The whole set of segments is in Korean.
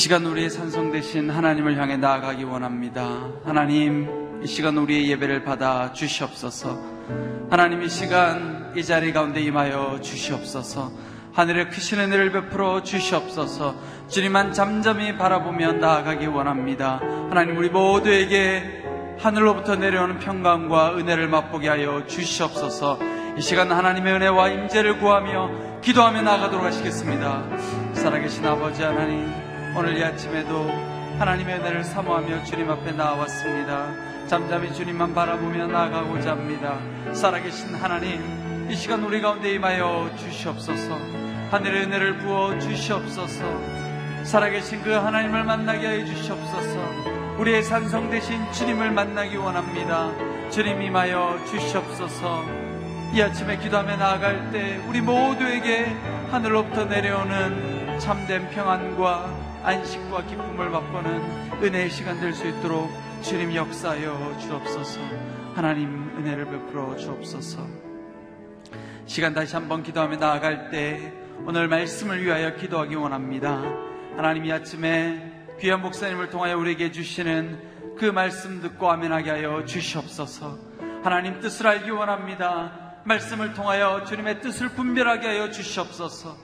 시간 우리의 산성 대신 하나님을 향해 나아가기 원합니다. 하나님, 이 시간 우리의 예배를 받아 주시옵소서. 하나님 이 시간 이 자리 가운데 임하여 주시옵소서. 하늘의 크신 은혜를 베풀어 주시옵소서. 주님만 잠잠히 바라보며 나아가기 원합니다. 하나님 우리 모두에게 하늘로부터 내려오는 평강과 은혜를 맛보게 하여 주시옵소서. 이 시간 하나님의 은혜와 임재를 구하며 기도하며 나아가도록 하시겠습니다. 살아계신 아버지 하나님, 오늘 이 아침에도 하나님의 은혜를 사모하며 주님 앞에 나왔습니다. 잠잠히 주님만 바라보며 나아가고자 합니다. 살아계신 하나님, 이 시간 우리 가운데 임하여 주시옵소서. 하늘의 은혜를 부어 주시옵소서. 살아계신 그 하나님을 만나게 하여 주시옵소서. 우리의 산성 대신 주님을 만나기 원합니다. 주님 임하여 주시옵소서. 이 아침에 기도하며 나아갈 때 우리 모두에게 하늘로부터 내려오는 참된 평안과 안식과 기쁨을 맛보는 은혜의 시간 될 수 있도록 주님 역사하여 주옵소서. 하나님 은혜를 베풀어 주옵소서. 시간 다시 한번 기도하며 나아갈 때 오늘 말씀을 위하여 기도하기 원합니다. 하나님 이 아침에 귀한 목사님을 통하여 우리에게 주시는 그 말씀 듣고 아멘하게 하여 주시옵소서. 하나님 뜻을 알기 원합니다. 말씀을 통하여 주님의 뜻을 분별하게 하여 주시옵소서.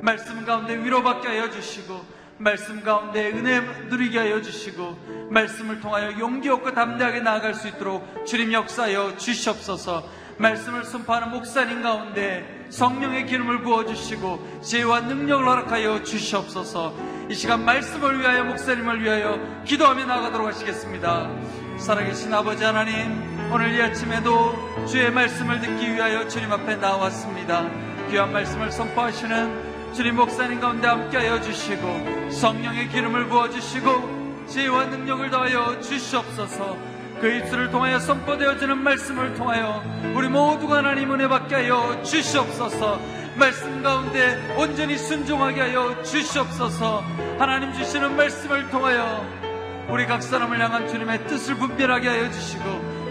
말씀 가운데 위로받게 하여 주시고 말씀 가운데 은혜 누리게 하여 주시고 말씀을 통하여 용기 얻고 담대하게 나아갈 수 있도록 주님 역사하여 주시옵소서. 말씀을 선포하는 목사님 가운데 성령의 기름을 부어주시고 지혜와 능력을 허락하여 주시옵소서. 이 시간 말씀을 위하여 목사님을 위하여 기도하며 나가도록 하시겠습니다. 살아계신 아버지 하나님 오늘 이 아침에도 주의 말씀을 듣기 위하여 주님 앞에 나왔습니다. 귀한 말씀을 선포하시는 주님 목사님 가운데 함께하여 주시고 성령의 기름을 부어주시고 지혜와 능력을 더하여 주시옵소서. 그 입술을 통하여 선포되어지는 말씀을 통하여 우리 모두가 하나님 은혜 받게 하여 주시옵소서. 말씀 가운데 온전히 순종하게 하여 주시옵소서. 하나님 주시는 말씀을 통하여 우리 각 사람을 향한 주님의 뜻을 분별하게 하여 주시고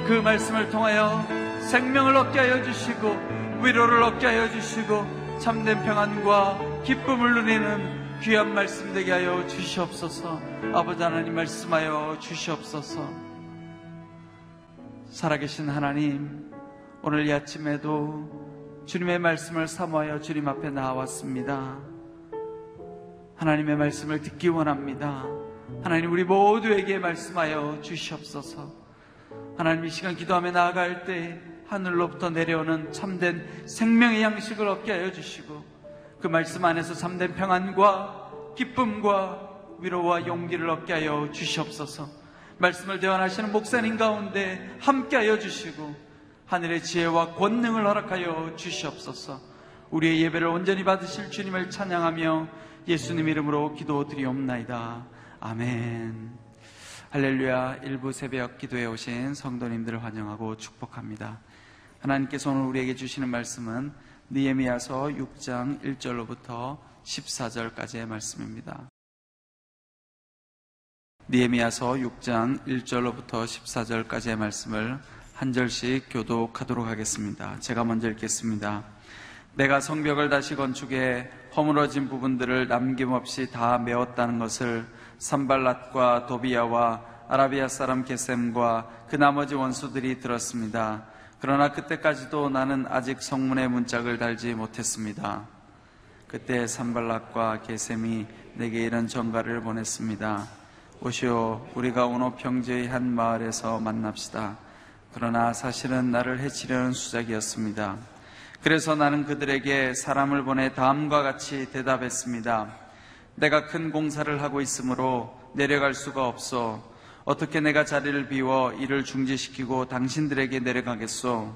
그 말씀을 통하여 생명을 얻게 하여 주시고 위로를 얻게 하여 주시고 참된 평안과 기쁨을 누리는 귀한 말씀 되게 하여 주시옵소서 아버지 하나님 말씀하여 주시옵소서 살아계신 하나님, 오늘 이 아침에도 주님의 말씀을 사모하여 주님 앞에 나왔습니다. 하나님의 말씀을 듣기 원합니다. 하나님 우리 모두에게 말씀하여 주시옵소서. 하나님 이 시간 기도하며 나아갈 때 하늘로부터 내려오는 참된 생명의 양식을 얻게 하여 주시고 그 말씀 안에서 참된 평안과 기쁨과 위로와 용기를 얻게 하여 주시옵소서. 말씀을 대원하시는 목사님 가운데 함께 하여 주시고 하늘의 지혜와 권능을 허락하여 주시옵소서. 우리의 예배를 온전히 받으실 주님을 찬양하며 예수님 이름으로 기도드리옵나이다. 아멘. 할렐루야 일부 새벽 기도에 오신 성도님들을 환영하고 축복합니다. 하나님께서 오늘 우리에게 주시는 말씀은 니에미야서 6장 1절로부터 14절까지의 말씀입니다. 니에미야서 6장 1절로부터 14절까지의 말씀을 한 절씩 교독하도록 하겠습니다. 제가 먼저 읽겠습니다. 내가 성벽을 다시 건축해 허물어진 부분들을 남김없이 다 메웠다는 것을 산발랏과 도비야와 아라비아 사람 게셈과 그 나머지 원수들이 들었습니다. 그러나 그때까지도 나는 아직 성문에 문짝을 달지 못했습니다. 그때 산발랏과 게셈이 내게 이런 전가를 보냈습니다. 오시오 우리가 오노 평지의 한 마을에서 만납시다. 그러나 사실은 나를 해치려는 수작이었습니다. 그래서 나는 그들에게 사람을 보내 다음과 같이 대답했습니다. 내가 큰 공사를 하고 있으므로 내려갈 수가 없어. 어떻게 내가 자리를 비워 이를 중지시키고 당신들에게 내려가겠소?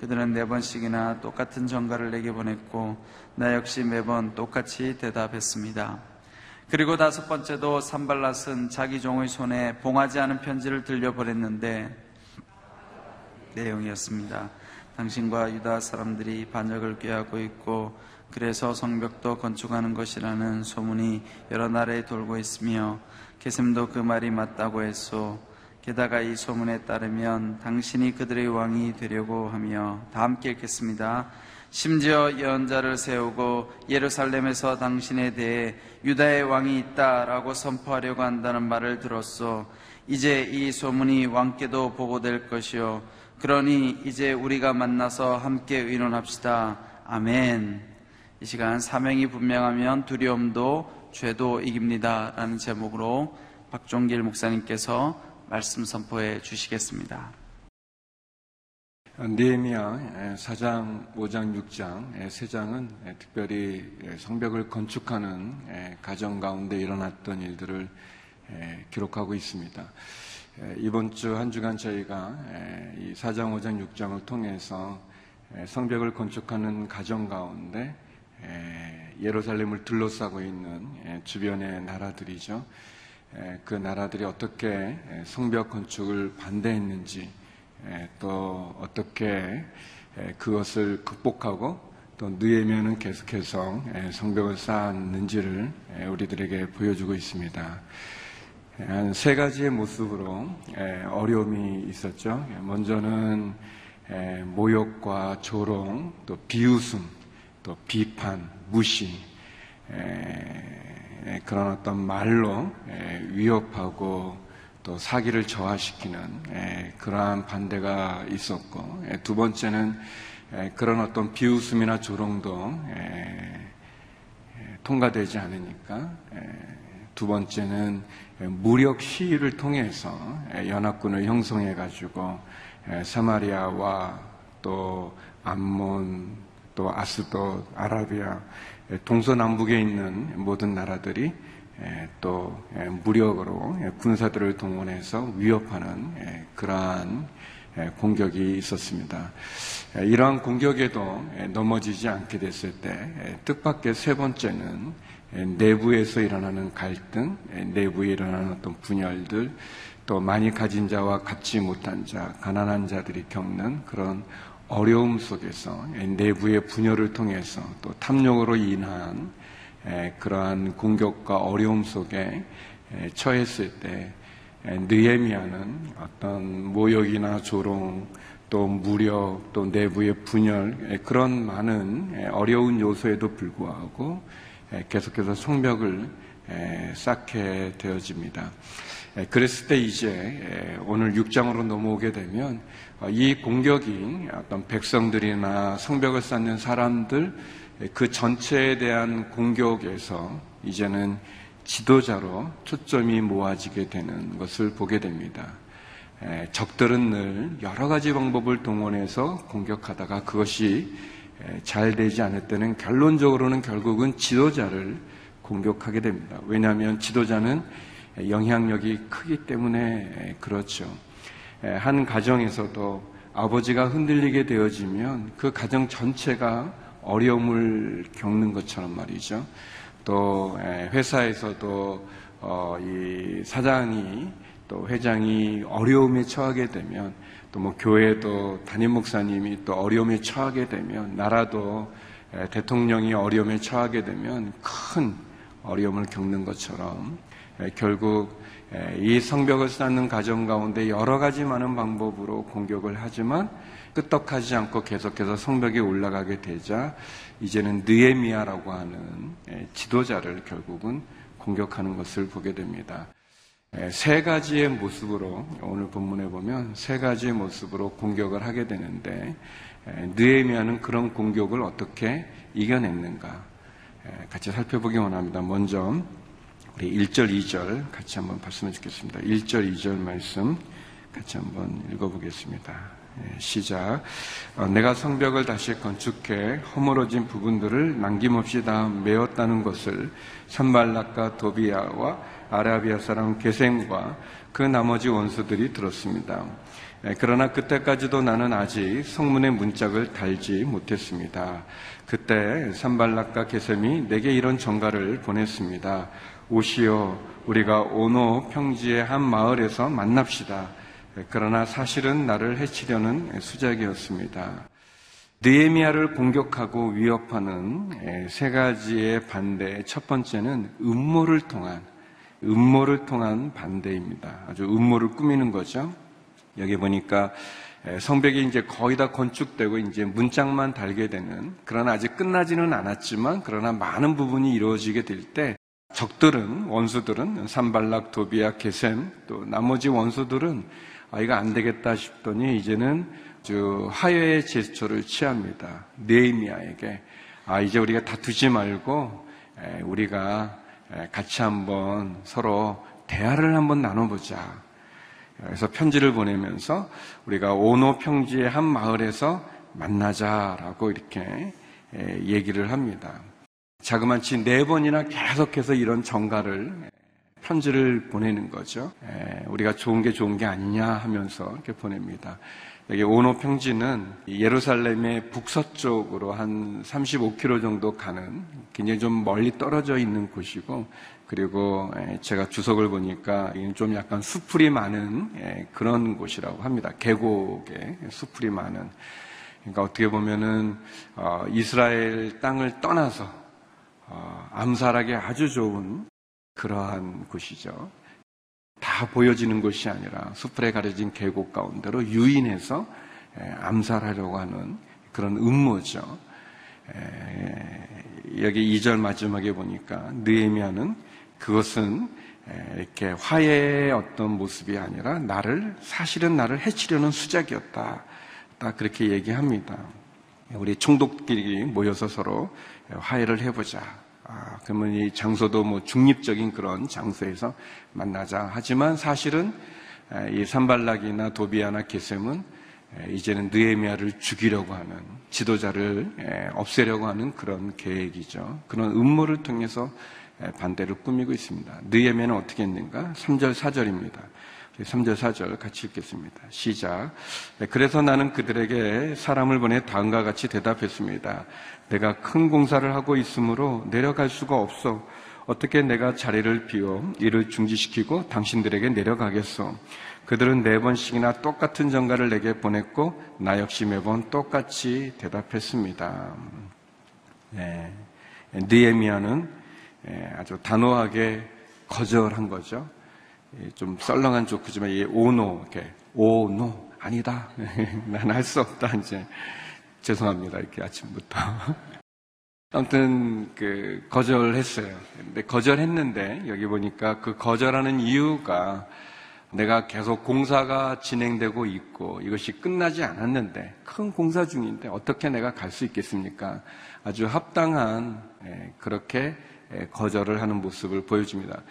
그들은 네 번씩이나 똑같은 전가를 내게 보냈고 나 역시 매번 똑같이 대답했습니다. 그리고 다섯 번째도 산발랏은 자기 종의 손에 봉하지 않은 편지를 들려보냈는데 내용이었습니다. 당신과 유다 사람들이 반역을 꾀하고 있고 그래서 성벽도 건축하는 것이라는 소문이 여러 나라에 돌고 있으며 게셈도 그 말이 맞다고 했소. 게다가 이 소문에 따르면 당신이 그들의 왕이 되려고 하며 다 함께 읽겠습니다. 심지어 예언자를 세우고 예루살렘에서 당신에 대해 유다의 왕이 있다라고 선포하려고 한다는 말을 들었소. 이제 이 소문이 왕께도 보고될 것이요. 그러니 이제 우리가 만나서 함께 의논합시다. 아멘. 이 시간 사명이 분명하면 두려움도 죄도 이깁니다. 라는 제목으로 박종길 목사님께서 말씀 선포해 주시겠습니다. 느헤미야 4장, 5장, 6장 세 장은 특별히 성벽을 건축하는 가정 가운데 일어났던 일들을 기록하고 있습니다. 이번 주 한 주간 저희가 이 4장, 5장, 6장을 통해서 성벽을 건축하는 가정 가운데 예루살렘을 둘러싸고 있는 주변의 나라들이죠. 그 나라들이 어떻게 성벽 건축을 반대했는지 또 어떻게 그것을 극복하고 또 느에면은 계속해서 성벽을 쌓았는지를 우리들에게 보여주고 있습니다. 한 세 가지의 모습으로 어려움이 있었죠. 먼저는 모욕과 조롱, 또 비웃음, 또 비판, 무시, 그런 어떤 말로 위협하고 또 사기를 저하시키는 그러한 반대가 있었고 두 번째는 그런 어떤 비웃음이나 조롱도 통과되지 않으니까 두 번째는 무력 시위를 통해서 연합군을 형성해 가지고 사마리아와 또 암몬 또 아스도 아라비아 동서남북에 있는 모든 나라들이 또 무력으로 군사들을 동원해서 위협하는 그러한 공격이 있었습니다. 이러한 공격에도 넘어지지 않게 됐을 때 뜻밖의 세 번째는 내부에서 일어나는 갈등, 내부에 일어나는 어떤 분열들, 또 많이 가진 자와 갖지 못한 자, 가난한 자들이 겪는 그런 어려움 속에서 내부의 분열을 통해서 또 탐욕으로 인한 그러한 공격과 어려움 속에 처했을 때 느헤미야는 어떤 모욕이나 조롱 또 무력 또 내부의 분열 그런 많은 어려운 요소에도 불구하고 계속해서 성벽을 쌓게 되어집니다. 그랬을 때 이제 오늘 6장으로 넘어오게 되면 이 공격이 어떤 백성들이나 성벽을 쌓는 사람들 그 전체에 대한 공격에서 이제는 지도자로 초점이 모아지게 되는 것을 보게 됩니다. 적들은 늘 여러 가지 방법을 동원해서 공격하다가 그것이 잘 되지 않을 때는 결론적으로는 결국은 지도자를 공격하게 됩니다. 왜냐하면 지도자는 영향력이 크기 때문에 그렇죠. 한 가정에서도 아버지가 흔들리게 되어지면 그 가정 전체가 어려움을 겪는 것처럼 말이죠. 또 회사에서도 어, 이 사장이 또 회장이 어려움에 처하게 되면 또 뭐 교회도 담임 목사님이 또 어려움에 처하게 되면 나라도 대통령이 어려움에 처하게 되면 큰 어려움을 겪는 것처럼 결국 이 성벽을 쌓는 가정 가운데 여러 가지 많은 방법으로 공격을 하지만 끄떡하지 않고 계속해서 성벽에 올라가게 되자 이제는 느에미아라고 하는 지도자를 결국은 공격하는 것을 보게 됩니다. 세 가지의 모습으로 오늘 본문에 보면 세 가지의 모습으로 공격을 하게 되는데 느에미아는 그런 공격을 어떻게 이겨냈는가 같이 살펴보기 원합니다. 먼저 우리 1절, 2절 같이 한번 봤으면 좋겠습니다. 1절, 2절 말씀 같이 한번 읽어보겠습니다. 예, 시작. 어, 내가 성벽을 다시 건축해 허물어진 부분들을 남김없이 다 메웠다는 것을 산발락과 도비아와 아라비아 사람 게셈과 그 나머지 원수들이 들었습니다. 예, 그러나 그때까지도 나는 아직 성문의 문짝을 달지 못했습니다. 그때 산발락과 게셈이 내게 이런 전가를 보냈습니다. 오시어 우리가 오노 평지의 한 마을에서 만납시다. 그러나 사실은 나를 해치려는 수작이었습니다. 느에미아를 공격하고 위협하는 세 가지의 반대. 첫 번째는 음모를 통한 음모를 통한 반대입니다. 아주 음모를 꾸미는 거죠. 여기 보니까 에, 성벽이 이제 거의 다 건축되고 이제 문짝만 달게 되는 그러나 아직 끝나지는 않았지만 그러나 많은 부분이 이루어지게 될 때 적들은 원수들은 산발락 도비아 게셈 또 나머지 원수들은 아 이거 안 되겠다 싶더니 이제는 하여의 제스처를 취합니다. 네이미아에게 아 이제 우리가 다투지 말고 에, 우리가 에, 같이 한번 서로 대화를 한번 나눠보자. 그래서 편지를 보내면서 우리가 오노 평지의 한 마을에서 만나자라고 이렇게 에, 얘기를 합니다. 자그마치 네 번이나 계속해서 이런 정가를 편지를 보내는 거죠. 에, 우리가 좋은 게 좋은 게 아니냐 하면서 이렇게 보냅니다. 여기 오노 평지는 예루살렘의 북서쪽으로 한 35km 정도 가는 굉장히 좀 멀리 떨어져 있는 곳이고 그리고 제가 주석을 보니까 좀 약간 수풀이 많은 그런 곳이라고 합니다. 계곡에 수풀이 많은. 그러니까 어떻게 보면은 어, 이스라엘 땅을 떠나서 어, 암살하기 아주 좋은 그러한 곳이죠. 다 보여지는 것이 아니라 수풀에 가려진 계곡 가운데로 유인해서 암살하려고 하는 그런 음모죠. 여기 2절 마지막에 보니까 느에미아는 그것은 이렇게 화해의 어떤 모습이 아니라 나를 사실은 나를 해치려는 수작이었다. 딱 그렇게 얘기합니다. 우리 총독끼리 모여서 서로 화해를 해보자. 아, 그러면 이 장소도 뭐 중립적인 그런 장소에서 만나자. 하지만 사실은 이 산발락이나 도비아나 게셈은 이제는 느에미아를 죽이려고 하는 지도자를 없애려고 하는 그런 계획이죠. 그런 음모를 통해서 반대를 꾸미고 있습니다. 느에미아는 어떻게 했는가? 3절, 4절입니다. 3절, 4절 같이 읽겠습니다. 시작. 그래서 나는 그들에게 사람을 보내 다음과 같이 대답했습니다. 내가 큰 공사를 하고 있으므로 내려갈 수가 없어. 어떻게 내가 자리를 비워 이를 중지시키고 당신들에게 내려가겠어. 그들은 네 번씩이나 똑같은 전가를 내게 보냈고 나 역시 매번 똑같이 대답했습니다. 네. 느에미아는 예, 아주 단호하게 거절한 거죠. 예, 좀 썰렁한 조크지만 이 오노 이렇게 오노 아니다. 난 할 수 없다 이제 죄송합니다 이렇게 아침부터. 아무튼 그 거절했어요. 근데 거절했는데 여기 보니까 그 거절하는 이유가 내가 계속 공사가 진행되고 있고 이것이 끝나지 않았는데 큰 공사 중인데 어떻게 내가 갈 수 있겠습니까? 아주 합당한 예, 그렇게 거절을 하는 모습을 보여줍니다.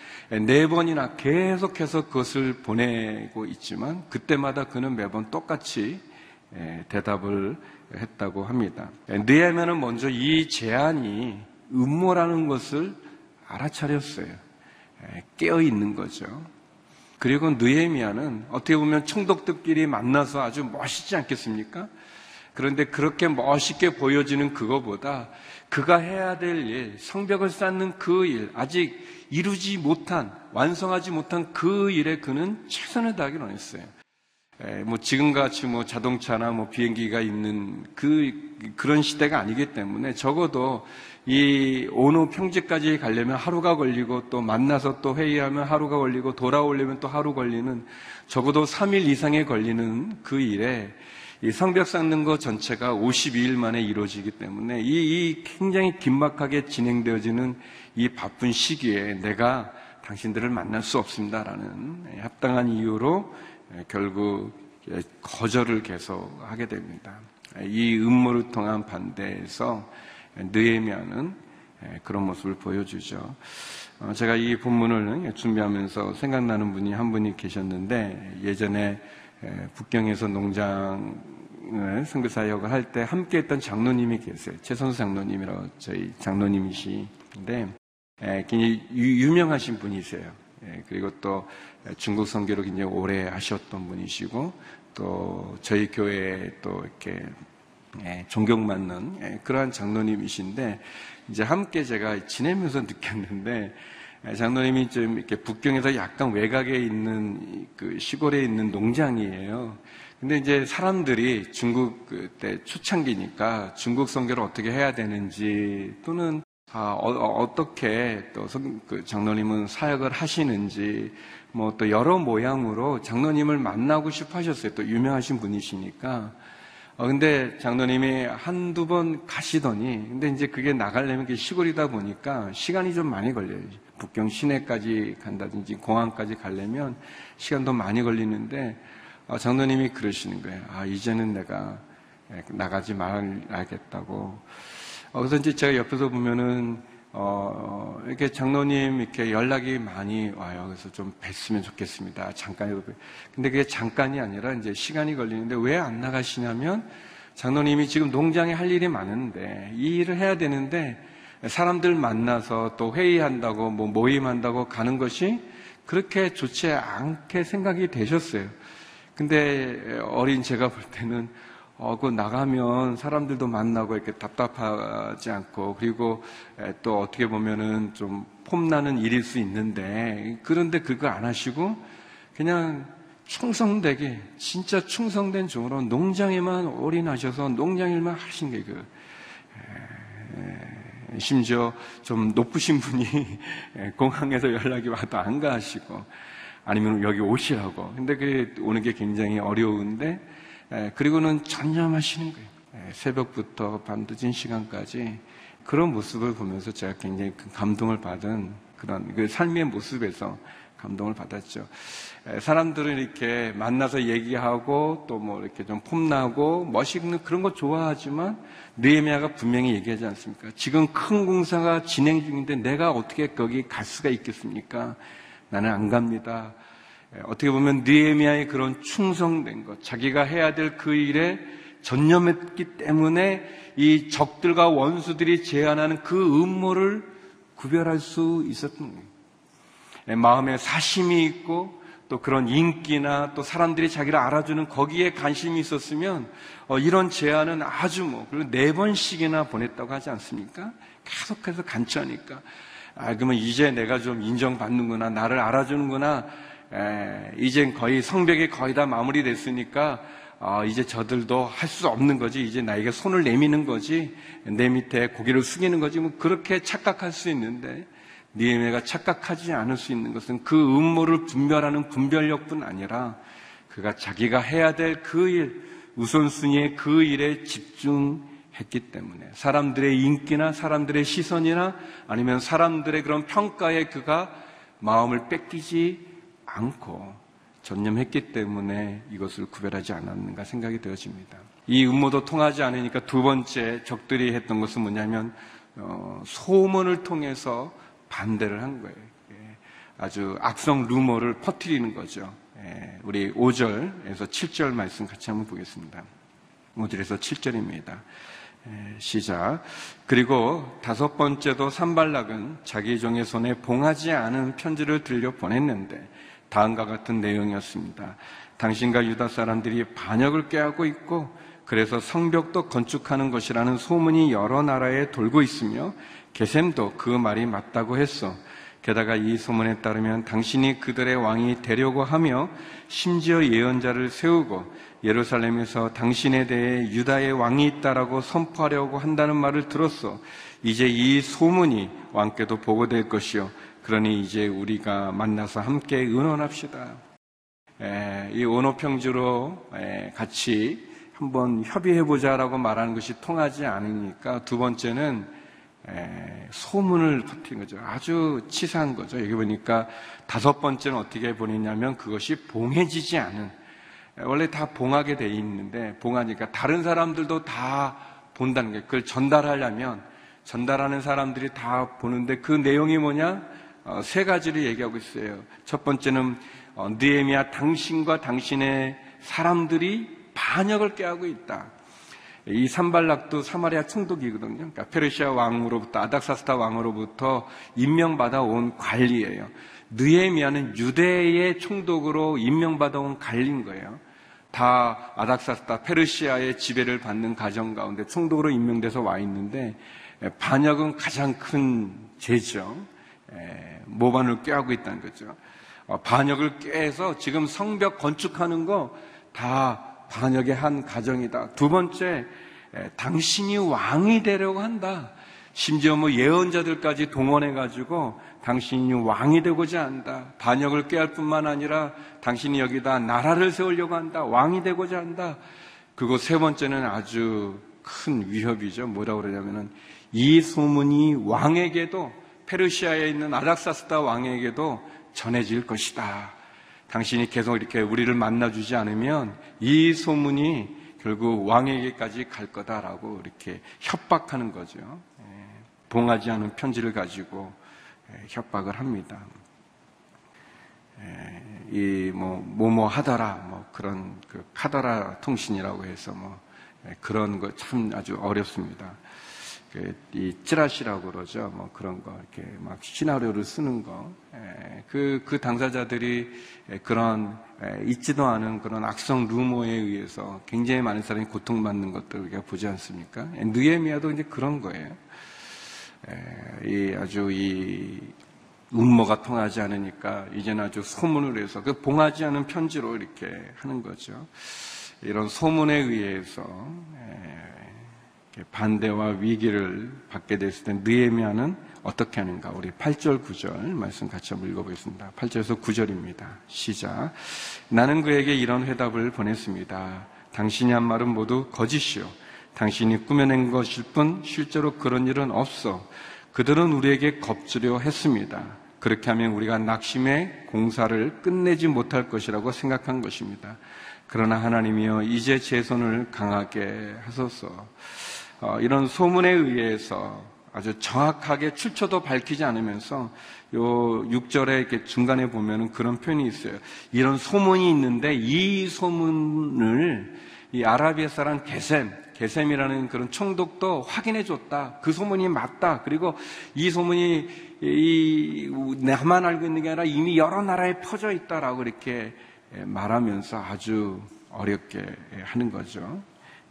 네 번이나 계속해서 그것을 보내고 있지만 그때마다 그는 매번 똑같이 대답을 했다고 합니다. 느헤미야는 먼저 이 제안이 음모라는 것을 알아차렸어요. 깨어 있는 거죠. 그리고 느헤미야는 어떻게 보면 총독들끼리 만나서 아주 멋있지 않겠습니까? 그런데 그렇게 멋있게 보여지는 그거보다 그가 해야 될 일, 성벽을 쌓는 그 일, 아직 이루지 못한, 완성하지 못한 그 일에 그는 최선을 다하기 원했어요. 에, 뭐 지금같이 뭐 자동차나 뭐 비행기가 있는 그 그런 시대가 아니기 때문에 적어도 이 오노 평지까지 가려면 하루가 걸리고 또 만나서 또 회의하면 하루가 걸리고 돌아오려면 또 하루 걸리는 적어도 3일 이상에 걸리는 그 일에 이 성벽 쌓는 것 전체가 52일 만에 이루어지기 때문에 이, 이 굉장히 긴박하게 진행되어지는 이 바쁜 시기에 내가 당신들을 만날 수 없습니다라는 합당한 이유로 결국 거절을 계속 하게 됩니다. 이 음모를 통한 반대에서 느에미아는 그런 모습을 보여주죠. 어, 제가 이 본문을 준비하면서 생각나는 분이 한 분이 계셨는데 예전에 북경에서 농장을 선교사 역을 할 때 함께 했던 장로님이 계세요. 최선수 장로님이라고 저희 장로님이시인데 굉장히 유명하신 분이세요. 그리고 또 중국 선교를 굉장히 오래 하셨던 분이시고 또 저희 교회에 또 이렇게 존경받는 그러한 장로님이신데 이제 함께 제가 지내면서 느꼈는데 예, 장로님이 좀 이렇게 북경에서 약간 외곽에 있는 그 시골에 있는 농장이에요. 근데 이제 사람들이 중국 때 초창기니까 중국 선교를 어떻게 해야 되는지 또는 아, 어, 떻게또 그 장로님은 사역을 하시는지 뭐 또 여러 모양으로 장로님을 만나고 싶어 하셨어요. 또 유명하신 분이시니까. 어, 근데 장로님이 한두 번 가시더니, 근데 이제 그게 나가려면 그 시골이다 보니까 시간이 좀 많이 걸려요. 북경 시내까지 간다든지 공항까지 가려면 시간도 많이 걸리는데, 어, 장로님이 그러시는 거예요. 아, 이제는 내가 나가지 말아야겠다고. 어, 그래서 이제 제가 옆에서 보면은 어, 이렇게 장로님 이렇게 연락이 많이 와요. 그래서 좀 뵀으면 좋겠습니다. 잠깐이라도. 근데 그게 잠깐이 아니라 이제 시간이 걸리는데 왜 안 나가시냐면 장로님이 지금 농장에 할 일이 많은데 이 일을 해야 되는데 사람들 만나서 또 회의한다고 뭐 모임한다고 가는 것이 그렇게 좋지 않게 생각이 되셨어요. 근데 어린 제가 볼 때는 어, 그 나가면 사람들도 만나고 이렇게 답답하지 않고 그리고 또 어떻게 보면은 좀 폼나는 일일 수 있는데 그런데 그거 안 하시고 그냥 충성되게 진짜 충성된 종으로 농장에만 올인하셔서 농장 일만 하신 게 그 심지어 좀 높으신 분이 공항에서 연락이 와도 안 가시고 아니면 여기 오시라고. 근데 그 오는 게 굉장히 어려운데 예, 그리고는 전념하시는 거예요. 예, 새벽부터 밤늦은 시간까지 그런 모습을 보면서 제가 굉장히 감동을 받은 그런 그 삶의 모습에서 감동을 받았죠. 예, 사람들은 이렇게 만나서 얘기하고 또 뭐 이렇게 좀 폼나고 멋있는 그런 거 좋아하지만 느헤미야가 분명히 얘기하지 않습니까? 지금 큰 공사가 진행 중인데 내가 어떻게 거기 갈 수가 있겠습니까? 나는 안 갑니다. 예, 어떻게 보면 느에미아의 그런 충성된 것, 자기가 해야 될 그 일에 전념했기 때문에 이 적들과 원수들이 제안하는 그 음모를 구별할 수 있었던 거예요. 예, 마음에 사심이 있고 또 그런 인기나 또 사람들이 자기를 알아주는 거기에 관심이 있었으면 어, 이런 제안은 아주 뭐 그리고 네 번씩이나 보냈다고 하지 않습니까? 계속해서 간처하니까 아 그러면 이제 내가 좀 인정받는구나 나를 알아주는구나 에, 이젠 거의 성벽이 거의 다 마무리됐으니까 어, 이제 저들도 할 수 없는 거지. 이제 나에게 손을 내미는 거지. 내 밑에 고개를 숙이는 거지. 뭐 그렇게 착각할 수 있는데 니에메가 착각하지 않을 수 있는 것은 그 음모를 분별하는 분별력뿐 아니라 그가 자기가 해야 될 그 일, 우선순위의 그 일에 집중했기 때문에 사람들의 인기나 사람들의 시선이나 아니면 사람들의 그런 평가에 그가 마음을 뺏기지 않고 전념했기 때문에 이것을 구별하지 않았는가 생각이 되어집니다. 이 음모도 통하지 않으니까 두 번째 적들이 했던 것은 뭐냐면 어, 소문을 통해서 반대를 한 거예요. 예, 아주 악성 루머를 퍼뜨리는 거죠. 예, 우리 5절에서 7절 말씀 같이 한번 보겠습니다. 5절에서 7절입니다. 예, 시작. 그리고 다섯 번째도 산발락은 자기 종의 손에 봉하지 않은 편지를 들려 보냈는데 다음과 같은 내용이었습니다. 당신과 유다 사람들이 반역을 꾀하고 있고 그래서 성벽도 건축하는 것이라는 소문이 여러 나라에 돌고 있으며 게셈도 그 말이 맞다고 했어. 게다가 이 소문에 따르면 당신이 그들의 왕이 되려고 하며 심지어 예언자를 세우고 예루살렘에서 당신에 대해 유다의 왕이 있다라고 선포하려고 한다는 말을 들었어. 이제 이 소문이 왕께도 보고될 것이요. 그러니 이제 우리가 만나서 함께 의논합시다. 에, 이 언어평주로 에, 같이 한번 협의해보자라고 말하는 것이 통하지 않으니까 두 번째는 에, 소문을 퍼뜨린 거죠. 아주 치사한 거죠. 여기 보니까 다섯 번째는 어떻게 보냈냐면 그것이 봉해지지 않은 원래 다 봉하게 돼 있는데 봉하니까 다른 사람들도 다 본다는 게 그걸 전달하려면 전달하는 사람들이 다 보는데 그 내용이 뭐냐? 어, 세 가지를 얘기하고 있어요. 첫 번째는 어, 느에미아 당신과 당신의 사람들이 반역을 깨하고 있다. 이 산발락도 사마리아 총독이거든요. 그러니까 페르시아 왕으로부터 아닥사스타 왕으로부터 임명받아 온 관리예요. 느에미아는 유대의 총독으로 임명받아 온 관리인 거예요. 다 아닥사스타 페르시아의 지배를 받는 가정 가운데 총독으로 임명돼서 와 있는데 반역은 가장 큰 죄죠. 모반을 꾀하고 있다는 거죠. 어, 반역을 꾀해서 지금 성벽 건축하는 거 다 반역의 한 가정이다. 두 번째, 당신이 왕이 되려고 한다. 심지어 뭐 예언자들까지 동원해가지고 당신이 왕이 되고자 한다. 반역을 꾀할 뿐만 아니라 당신이 여기다 나라를 세우려고 한다. 왕이 되고자 한다. 그리고 세 번째는 아주 큰 위협이죠. 뭐라고 그러냐면은 이 소문이 왕에게도 페르시아에 있는 아닥사스다 왕에게도 전해질 것이다. 당신이 계속 이렇게 우리를 만나주지 않으면 이 소문이 결국 왕에게까지 갈 거다라고 이렇게 협박하는 거죠. 예, 봉하지 않은 편지를 가지고 예, 협박을 합니다. 예, 이뭐 뭐뭐 하더라 뭐 그런 그 카더라 통신이라고 해서 뭐 그런 거 참 아주 어렵습니다. 그, 이 찌라시라고 그러죠. 뭐 그런 거, 이렇게 막 시나리오를 쓰는 거. 그, 그 당사자들이 그런 있지도 않은 그런 악성 루머에 의해서 굉장히 많은 사람이 고통받는 것들 우리가 보지 않습니까? 느에미아도 이제 그런 거예요. 이 아주 이 음모가 통하지 않으니까 이제는 아주 소문을 해서 그 봉하지 않은 편지로 이렇게 하는 거죠. 이런 소문에 의해서 반대와 위기를 받게 됐을 때 느에미아는 어떻게 하는가? 우리 8절 9절 말씀 같이 한번 읽어보겠습니다. 8절에서 9절입니다. 시작. 나는 그에게 이런 회답을 보냈습니다. 당신이 한 말은 모두 거짓이요. 당신이 꾸며낸 것일 뿐 실제로 그런 일은 없어. 그들은 우리에게 겁주려 했습니다. 그렇게 하면 우리가 낙심의 공사를 끝내지 못할 것이라고 생각한 것입니다. 그러나 하나님이여 이제 제 손을 강하게 하소서. 어, 이런 소문에 의해서 아주 정확하게 출처도 밝히지 않으면서 요 6절에 이렇게 중간에 보면은 그런 표현이 있어요. 이런 소문이 있는데 이 소문을 이 아라비아 사람 게셈, 게셈이라는 그런 총독도 확인해 줬다. 그 소문이 맞다. 그리고 이 소문이 이 나만 알고 있는 게 아니라 이미 여러 나라에 퍼져 있다라고 이렇게 말하면서 아주 어렵게 하는 거죠.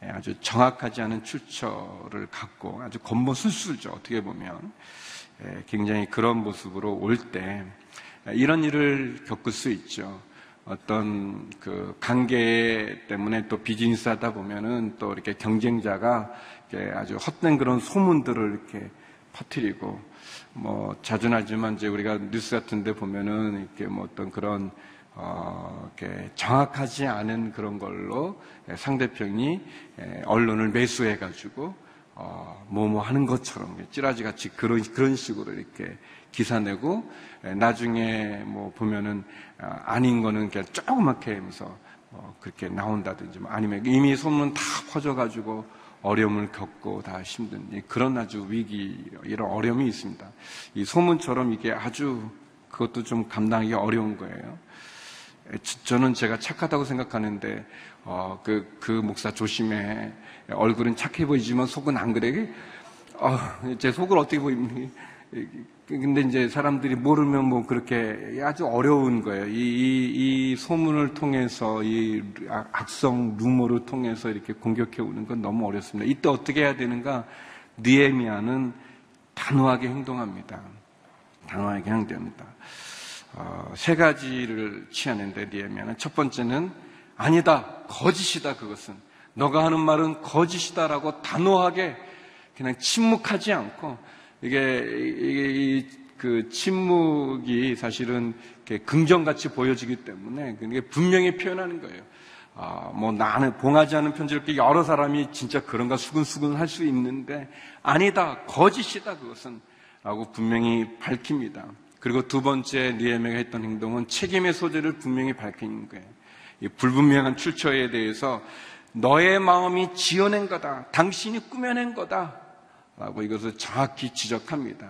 예, 아주 정확하지 않은 출처를 갖고 아주 겉모술수죠. 어떻게 보면 예, 굉장히 그런 모습으로 올 때 이런 일을 겪을 수 있죠. 어떤 그 관계 때문에 또 비즈니스 하다 보면은 또 이렇게 경쟁자가 이렇게 아주 헛된 그런 소문들을 이렇게 퍼뜨리고 뭐 자주 나지만 이제 우리가 뉴스 같은 데 보면은 이렇게 뭐 어떤 그런 어, 이렇게 정확하지 않은 그런 걸로 상대편이 언론을 매수해가지고 어, 뭐뭐 하는 것처럼 찌라지 같이 그런 그런 식으로 이렇게 기사 내고 나중에 뭐 보면은 아, 아닌 거는 그냥 조그맣게 하면서 뭐 그렇게 나온다든지 뭐 아니면 이미 소문 다 퍼져가지고 어려움을 겪고 다 힘든 그런 아주 위기 이런 어려움이 있습니다. 이 소문처럼 이게 아주 그것도 좀 감당하기 어려운 거예요. 저는 제가 착하다고 생각하는데 어, 그, 그 목사 조심해. 얼굴은 착해 보이지만 속은 안 그래. 어, 제 속을 어떻게 보입니까? 근데 이제 사람들이 모르면 뭐 그렇게 아주 어려운 거예요. 이, 이, 이 소문을 통해서, 이 악성 루머를 통해서 이렇게 공격해 오는 건 너무 어렵습니다. 이때 어떻게 해야 되는가? 니에미아는 단호하게 행동합니다. 단호하게 행동합니다. 어, 세 가지를 취하는데 니에미아는 첫 번째는 아니다 거짓이다 그것은 너가 하는 말은 거짓이다라고 단호하게 그냥 침묵하지 않고 이게, 이게 그 침묵이 사실은 긍정같이 보여지기 때문에 그게 분명히 표현하는 거예요. 아, 뭐 나는 봉하지 않은 편지를 여러 사람이 진짜 그런가 수근수근 할 수 있는데 아니다 거짓이다 그것은 라고 분명히 밝힙니다. 그리고 두 번째 니에메가 했던 행동은 책임의 소재를 분명히 밝히는 거예요. 이 불분명한 출처에 대해서 너의 마음이 지어낸 거다. 당신이 꾸며낸 거다. 라고 이것을 정확히 지적합니다.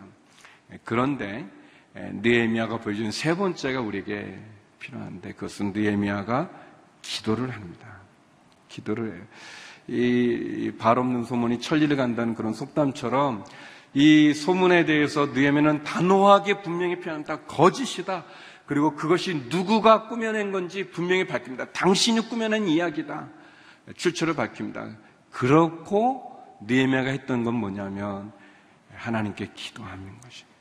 그런데 느에미아가 보여주는 세 번째가 우리에게 필요한데 그것은 느에미아가 기도를 합니다. 기도를 해요. 이 발 없는 소문이 천리를 간다는 그런 속담처럼 이 소문에 대해서 느헤미는 단호하게 분명히 표현한다. 거짓이다. 그리고 그것이 누구가 꾸며낸 건지 분명히 밝힙니다. 당신이 꾸며낸 이야기다. 출처를 밝힙니다. 그렇고 느헤미야가 했던 건 뭐냐면 하나님께 기도하는 것입니다.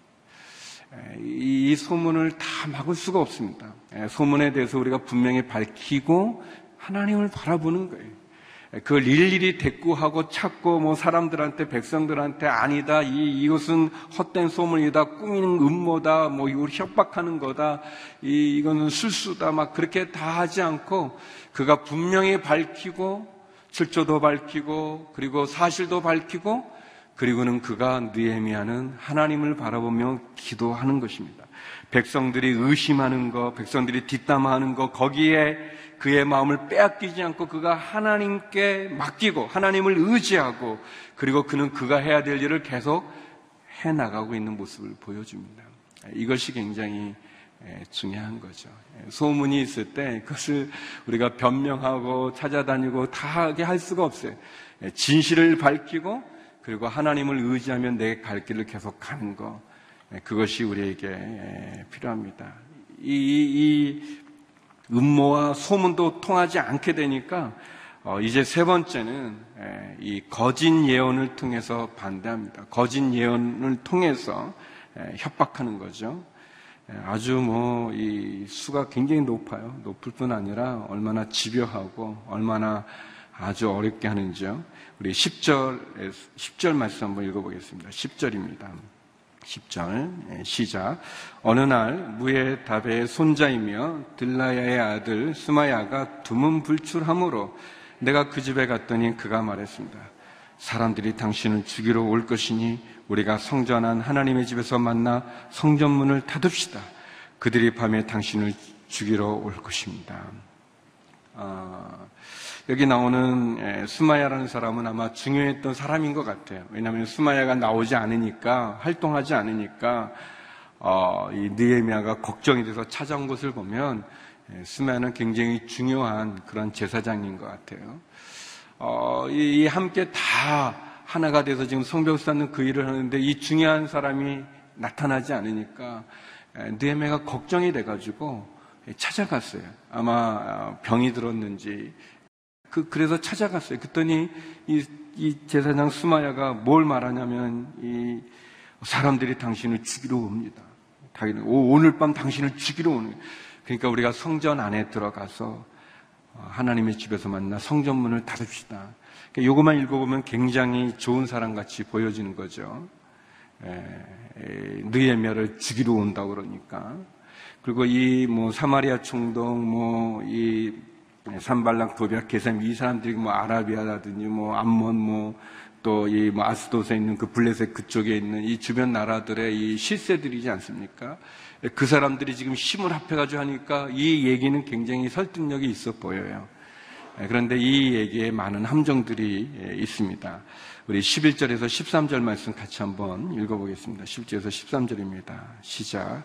이 소문을 다 막을 수가 없습니다. 소문에 대해서 우리가 분명히 밝히고 하나님을 바라보는 거예요. 그걸 일일이 대꾸하고 찾고 뭐 사람들한테 백성들한테 아니다 이 이것은 헛된 소문이다 꾸미는 음모다 뭐 이걸 협박하는 거다 이 이거는 술수다 막 그렇게 다 하지 않고 그가 분명히 밝히고 출처도 밝히고 그리고 사실도 밝히고 그리고는 그가 느헤미야는 하나님을 바라보며 기도하는 것입니다. 백성들이 의심하는 거, 백성들이 뒷담화하는 거 거기에 그의 마음을 빼앗기지 않고 그가 하나님께 맡기고 하나님을 의지하고 그리고 그는 그가 해야 될 일을 계속 해 나가고 있는 모습을 보여줍니다. 이것이 굉장히 중요한 거죠. 소문이 있을 때 그것을 우리가 변명하고 찾아다니고 다 하게 할 수가 없어요. 진실을 밝히고 그리고 하나님을 의지하며 내갈 길을 계속 가는 거 그것이 우리에게 필요합니다. 이, 이 음모와 소문도 통하지 않게 되니까 어, 이제 세 번째는 에, 이 거짓 예언을 통해서 반대합니다. 거짓 예언을 통해서 에, 협박하는 거죠. 에, 아주 뭐 이 수가 굉장히 높아요. 높을 뿐 아니라 얼마나 집요하고 얼마나 아주 어렵게 하는지요. 우리 10절 10절 말씀 한번 읽어보겠습니다. 10절입니다. 10절 시작. 어느 날 무에 답의 손자이며 들라야의 아들 스마야가 두문불출함으로 내가 그 집에 갔더니 그가 말했습니다. 사람들이 당신을 죽이러 올 것이니 우리가 성전한 하나님의 집에서 만나 성전문을 닫읍시다. 그들이 밤에 당신을 죽이러 올 것입니다. 아, 여기 나오는 수마야라는 사람은 아마 중요했던 사람인 것 같아요. 왜냐하면 수마야가 나오지 않으니까 활동하지 않으니까 어, 이 느헤미야가 걱정이 돼서 찾아온 것을 보면 수마야는 굉장히 중요한 그런 제사장인 것 같아요. 어, 이, 이 함께 다 하나가 돼서 지금 성벽 쌓는 그 일을 하는데 이 중요한 사람이 나타나지 않으니까 느헤미야가 걱정이 돼가지고 찾아갔어요. 아마 어, 병이 들었는지 그, 그래서 찾아갔어요. 그랬더니 이, 이 제사장 수마야가 뭘 말하냐면 이 사람들이 당신을 죽이러 옵니다. 오늘 밤 당신을 죽이러 오는. 그러니까 우리가 성전 안에 들어가서 어, 하나님의 집에서 만나 성전문을 닫읍시다. 그러니까 요것만 읽어보면 굉장히 좋은 사람 같이 보여지는 거죠. 느헤미야를 죽이러 온다 그러니까. 그리고 이 뭐 사마리아 총독 뭐이 산발락, 도비아, 게셈 이 사람들이 뭐 아라비아라든지 뭐 암몬 뭐 또 이 뭐 아스도스에 있는 그 블레셋 그쪽에 있는 이 주변 나라들의 이 실세들이지 않습니까? 그 사람들이 지금 힘을 합해가지고 하니까 이 얘기는 굉장히 설득력이 있어 보여요. 그런데 이 얘기에 많은 함정들이 있습니다. 우리 11절에서 13절 말씀 같이 한번 읽어보겠습니다. 11절에서 13절입니다. 시작.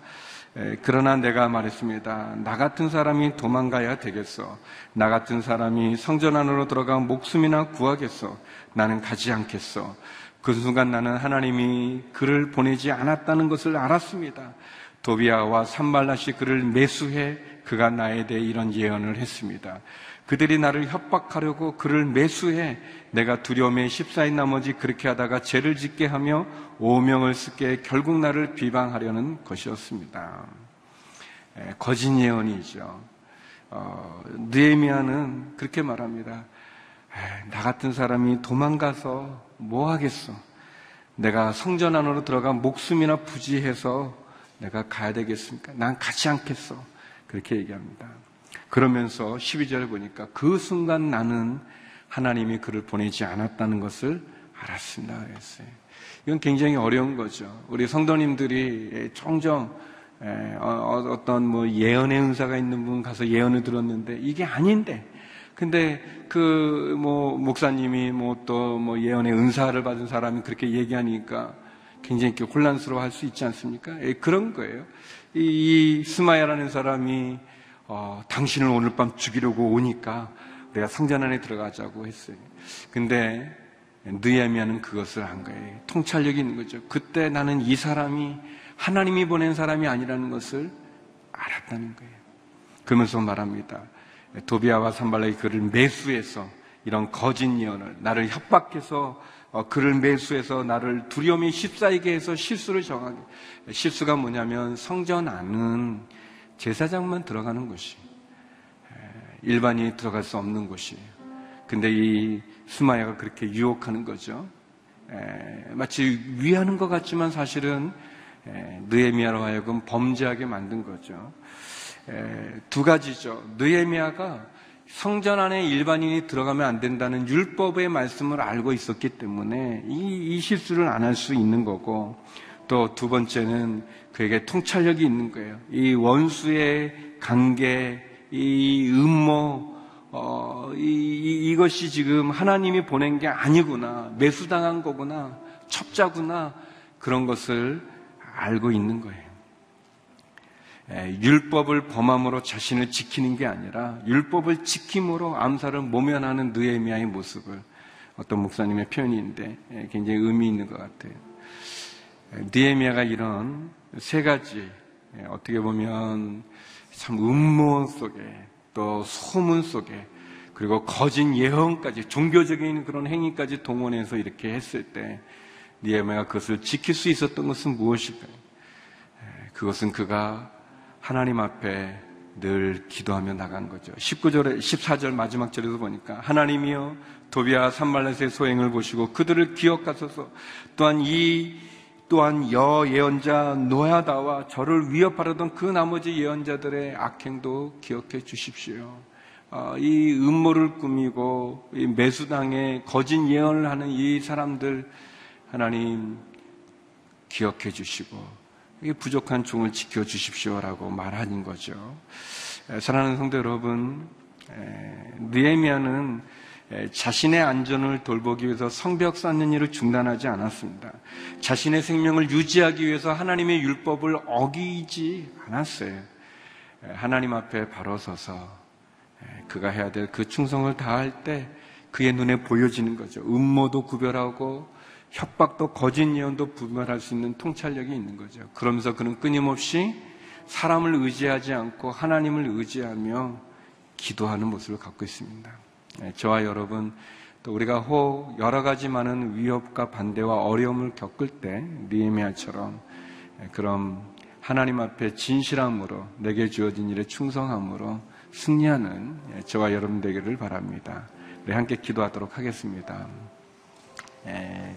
그러나 내가 말했습니다. 나 같은 사람이 도망가야 되겠어. 나 같은 사람이 성전 안으로 들어가 목숨이나 구하겠어. 나는 가지 않겠어. 그 순간 나는 하나님이 그를 보내지 않았다는 것을 알았습니다. 도비아와 산발라시 그를 매수해 그가 나에 대해 이런 예언을 했습니다. 그들이 나를 협박하려고 그를 매수해 내가 두려움에 십사인 나머지 그렇게 하다가 죄를 짓게 하며 오명을 쓰게 결국 나를 비방하려는 것이었습니다. 에, 거짓 예언이죠. 어, 느에미아는 그렇게 말합니다. 나 같은 사람이 도망가서 뭐 하겠어? 내가 성전 안으로 들어가 목숨이나 부지해서 내가 가야 되겠습니까? 난 가지 않겠어. 그렇게 얘기합니다. 그러면서 12절 보니까 그 순간 나는 하나님이 그를 보내지 않았다는 것을 알았습니다. 그랬어요. 이건 굉장히 어려운 거죠. 우리 성도님들이 종종 어, 어, 어떤 뭐 예언의 은사가 있는 분 가서 예언을 들었는데 이게 아닌데 근데 그 뭐 목사님이 뭐 또뭐 뭐 예언의 은사를 받은 사람이 그렇게 얘기하니까 굉장히 혼란스러워 할 수 있지 않습니까? 예, 그런 거예요. 이, 이 스마야라는 사람이 어, 당신을 오늘 밤 죽이려고 오니까 내가 성전 안에 들어가자고 했어요. 근데 느헤미야는 그것을 한 거예요. 통찰력이 있는 거죠. 그때 나는 이 사람이 하나님이 보낸 사람이 아니라는 것을 알았다는 거예요. 그러면서 말합니다. 도비아와 산발락이 그를 매수해서 이런 거짓 예언을 나를 협박해서 어, 그를 매수해서 나를 두려움이 십사이게 해서 실수를 정하게 실수가 뭐냐면 성전 안은 제사장만 들어가는 곳이 일반인이 들어갈 수 없는 곳이에요. 근데 이 스마야가 그렇게 유혹하는 거죠. 에, 마치 위하는 것 같지만 사실은 에, 느헤미야로 하여금 범죄하게 만든 거죠. 에, 두 가지죠. 느헤미야가 성전 안에 일반인이 들어가면 안 된다는 율법의 말씀을 알고 있었기 때문에 이, 이 실수를 안 할 수 있는 거고 또 두 번째는 그에게 통찰력이 있는 거예요. 이 원수의 관계, 이 음모, 어, 이, 이것이 지금 하나님이 보낸 게 아니구나, 매수당한 거구나, 첩자구나, 그런 것을 알고 있는 거예요. 에, 율법을 범함으로 자신을 지키는 게 아니라 율법을 지킴으로 암살을 모면하는 느헤미야의 모습을 어떤 목사님의 표현인데 에, 굉장히 의미 있는 것 같아요. 느헤미야가 이런 세 가지 에, 어떻게 보면 참 음모 속에 또 소문 속에 그리고 거짓 예언까지 종교적인 그런 행위까지 동원해서 이렇게 했을 때 니에미아가 그것을 지킬 수 있었던 것은 무엇일까요? 그것은 그가 하나님 앞에 늘 기도하며 나간 거죠. 19절에 14절 마지막 절에서 보니까 하나님이여 도비아 산발렛의 소행을 보시고 그들을 기억하소서 또한 이 또한 여 예언자 노야다와 저를 위협하려던 그 나머지 예언자들의 악행도 기억해 주십시오. 어, 이 음모를 꾸미고 이 매수당에 거짓 예언을 하는 이 사람들 하나님 기억해 주시고 이 부족한 종을 지켜 주십시오라고 말하는 거죠. 사랑하는 성도 여러분, 느에미아는 자신의 안전을 돌보기 위해서 성벽 쌓는 일을 중단하지 않았습니다. 자신의 생명을 유지하기 위해서 하나님의 율법을 어기지 않았어요. 하나님 앞에 바로 서서 그가 해야 될 그 충성을 다할 때 그의 눈에 보여지는 거죠. 음모도 구별하고 협박도 거짓 예언도 구별할 수 있는 통찰력이 있는 거죠. 그러면서 그는 끊임없이 사람을 의지하지 않고 하나님을 의지하며 기도하는 모습을 갖고 있습니다. 네, 저와 여러분 또 우리가 혹 여러 가지 많은 위협과 반대와 어려움을 겪을 때 니에미아처럼 네, 그럼 하나님 앞에 진실함으로 내게 주어진 일에 충성함으로 승리하는 네, 저와 여러분 되기를 바랍니다. 우리 함께 기도하도록 하겠습니다. 예,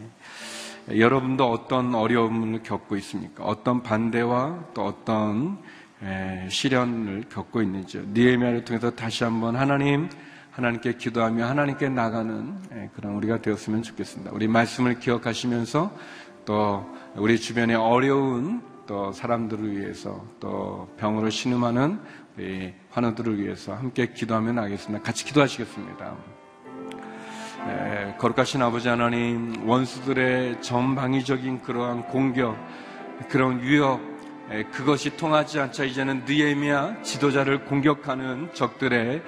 여러분도 어떤 어려움을 겪고 있습니까? 어떤 반대와 또 어떤 예, 시련을 겪고 있는지요? 니에미아를 통해서 다시 한번 하나님 하나님께 기도하며 하나님께 나가는 예, 그런 우리가 되었으면 좋겠습니다. 우리 말씀을 기억하시면서 또 우리 주변에 어려운 또 사람들을 위해서 또 병으로 신음하는 우리 환우들을 위해서 함께 기도하며 나가겠습니다. 같이 기도하시겠습니다. 에, 거룩하신 아버지 하나님 원수들의 전방위적인 그러한 공격 그런 위협 에, 그것이 통하지 않자 이제는 느에미아 지도자를 공격하는 적들의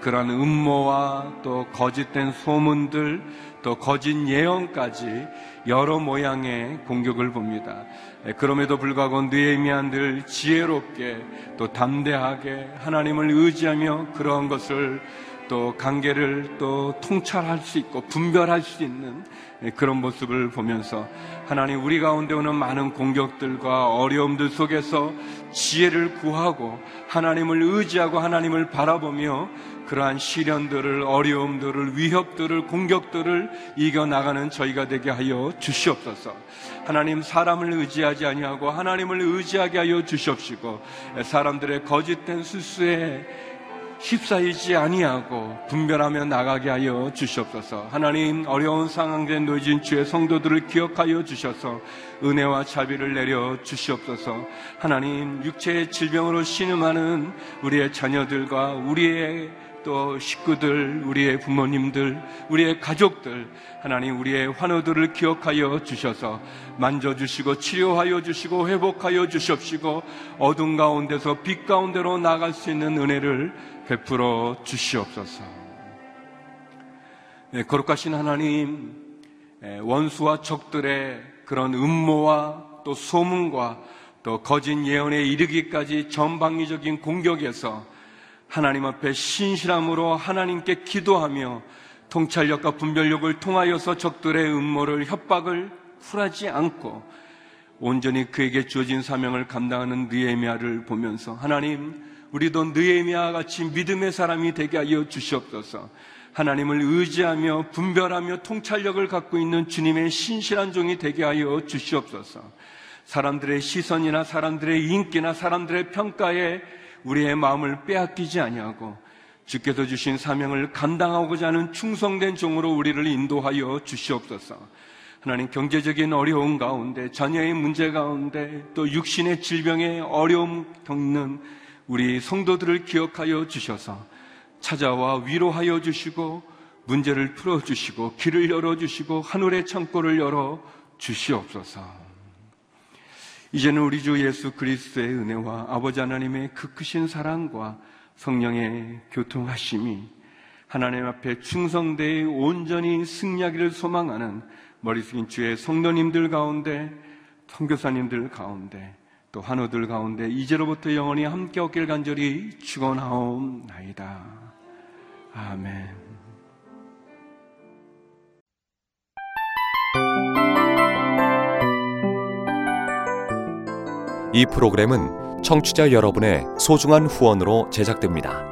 그러한 음모와 또 거짓된 소문들 또 거짓 예언까지 여러 모양의 공격을 봅니다. 그럼에도 불구하고 느에미안들 지혜롭게 또 담대하게 하나님을 의지하며 그러한 것을 또 관계를 또 통찰할 수 있고 분별할 수 있는 그런 모습을 보면서 하나님 우리 가운데 오는 많은 공격들과 어려움들 속에서 지혜를 구하고 하나님을 의지하고 하나님을 바라보며 그러한 시련들을 어려움들을 위협들을 공격들을 이겨 나가는 저희가 되게 하여 주시옵소서. 하나님 사람을 의지하지 아니하고 하나님을 의지하게 하여 주시옵시고 사람들의 거짓된 수수에 휩싸이지 아니하고 분별하며 나가게 하여 주시옵소서. 하나님 어려운 상황에 놓여진 주의 성도들을 기억하여 주셔서 은혜와 자비를 내려 주시옵소서. 하나님 육체의 질병으로 신음하는 우리의 자녀들과 우리의 또 식구들, 우리의 부모님들, 우리의 가족들, 하나님 우리의 환우들을 기억하여 주셔서 만져주시고 치료하여 주시고 회복하여 주시옵시고 어둠 가운데서 빛 가운데로 나갈 수 있는 은혜를 베풀어 주시옵소서. 네, 거룩하신 하나님, 네, 원수와 적들의 그런 음모와 또 소문과 또 거짓 예언에 이르기까지 전방위적인 공격에서 하나님 앞에 신실함으로 하나님께 기도하며 통찰력과 분별력을 통하여서 적들의 음모를 협박을 쿨하지 않고 온전히 그에게 주어진 사명을 감당하는 느에미아를 보면서 하나님 우리도 느헤미야와 같이 믿음의 사람이 되게 하여 주시옵소서. 하나님을 의지하며 분별하며 통찰력을 갖고 있는 주님의 신실한 종이 되게 하여 주시옵소서. 사람들의 시선이나 사람들의 인기나 사람들의 평가에 우리의 마음을 빼앗기지 아니하고 주께서 주신 사명을 감당하고자 하는 충성된 종으로 우리를 인도하여 주시옵소서. 하나님 경제적인 어려움 가운데 자녀의 문제 가운데 또 육신의 질병의 어려움 겪는 우리 성도들을 기억하여 주셔서 찾아와 위로하여 주시고 문제를 풀어 주시고 길을 열어 주시고 하늘의 창고를 열어 주시옵소서. 이제는 우리 주 예수 그리스도의 은혜와 아버지 하나님의 그 크신 사랑과 성령의 교통하심이 하나님 앞에 충성되이 온전히 승리하기를 소망하는 머리 숙인 주의 성도님들 가운데 선교사님들 가운데 또 환우들 가운데 이제로부터 영원히 함께 없길 간절히 축원하옵나이다. 아멘. 이 프로그램은 청취자 여러분의 소중한 후원으로 제작됩니다.